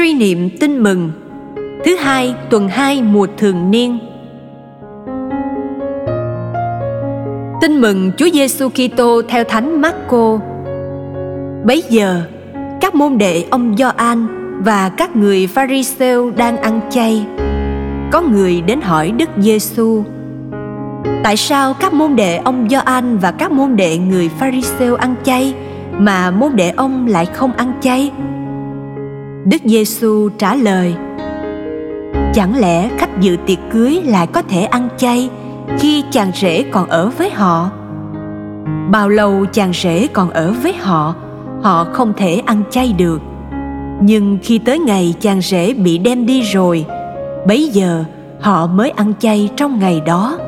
Suy niệm tin mừng Thứ hai tuần 2 mùa thường niên Tin mừng Chúa Giêsu Kitô theo Thánh Marco. Bấy giờ, các môn đệ ông Gioan và các người Pharisêu đang ăn chay. Có người đến hỏi Đức Giêsu: Tại sao các môn đệ ông Gioan và các môn đệ người Pharisêu ăn chay mà môn đệ ông lại không ăn chay? Đức Giêsu trả lời: Chẳng lẽ khách dự tiệc cưới lại có thể ăn chay khi chàng rể còn ở với họ? Bao lâu chàng rể còn ở với họ, họ không thể ăn chay được. Nhưng khi tới ngày chàng rể bị đem đi rồi, bấy giờ họ mới ăn chay trong ngày đó.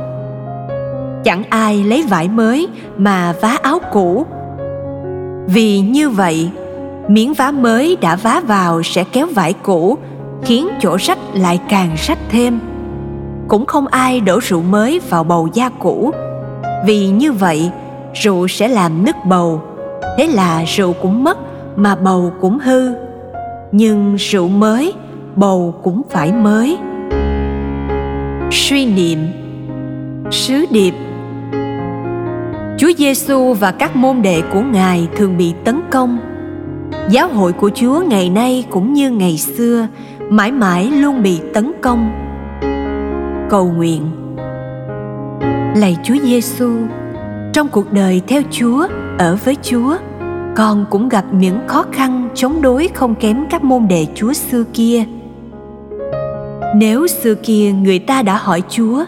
Chẳng ai lấy vải mới mà vá áo cũ. Vì như vậy, miếng vá mới đã vá vào sẽ kéo vải cũ, khiến chỗ rách lại càng rách thêm. Cũng không ai đổ rượu mới vào bầu da cũ. Vì như vậy, rượu sẽ làm nứt bầu. Thế là rượu cũng mất mà bầu cũng hư. Nhưng rượu mới, bầu cũng phải mới. Suy niệm. Sứ điệp. Chúa Giêsu và các môn đệ của Ngài thường bị tấn công. Giáo hội của Chúa ngày nay cũng như ngày xưa, mãi mãi luôn bị tấn công. Cầu nguyện. Lạy chúa giêsu trong cuộc đời theo chúa, ở với chúa, con cũng gặp những khó khăn chống đối không kém các môn đệ chúa xưa kia. Nếu xưa kia người ta đã hỏi chúa,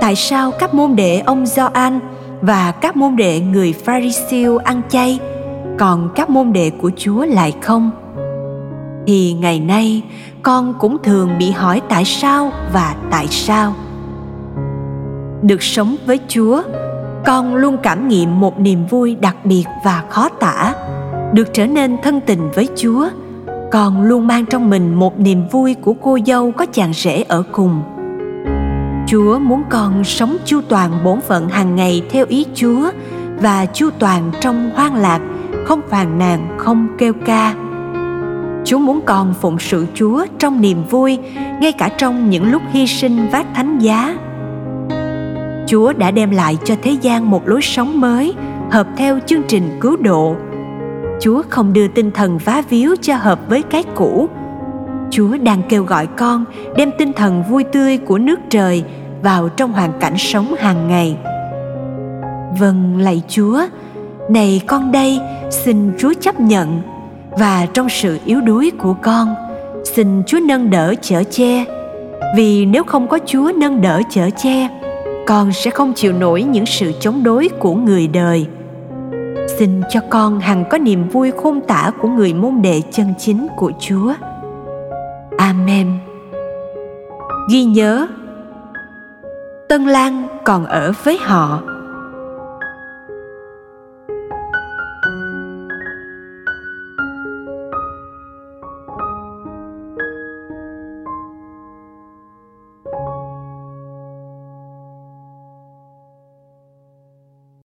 tại sao các môn đệ ông Gioan và các môn đệ người Pharisêu ăn chay còn các môn đệ của Chúa lại không? Thì ngày nay, con cũng thường bị hỏi tại sao và tại sao? Được sống với chúa, con luôn cảm nghiệm một niềm vui đặc biệt và khó tả. Được trở nên thân tình với chúa, con luôn mang trong mình một niềm vui của cô dâu có chàng rể ở cùng. Chúa muốn con sống chu toàn bổn phận hàng ngày theo ý chúa và chu toàn trong hoang lạc không phàn nàn không kêu ca Chúa muốn con phụng sự Chúa trong niềm vui, ngay cả trong những lúc hy sinh vác thánh giá. Chúa đã đem lại cho thế gian một lối sống mới, hợp theo chương trình cứu độ. Chúa không đưa tinh thần vá víu cho hợp với cái cũ. Chúa đang kêu gọi con đem tinh thần vui tươi của nước trời vào trong hoàn cảnh sống hàng ngày. Vâng, lạy Chúa, này con đây, xin Chúa chấp nhận. Và trong sự yếu đuối của con xin chúa nâng đỡ chở che. Vì nếu không có chúa nâng đỡ chở che con sẽ không chịu nổi những sự chống đối của người đời. Xin cho con hằng có niềm vui khôn tả của người môn đệ chân chính của chúa. Amen. Ghi nhớ tân lan còn ở với họ.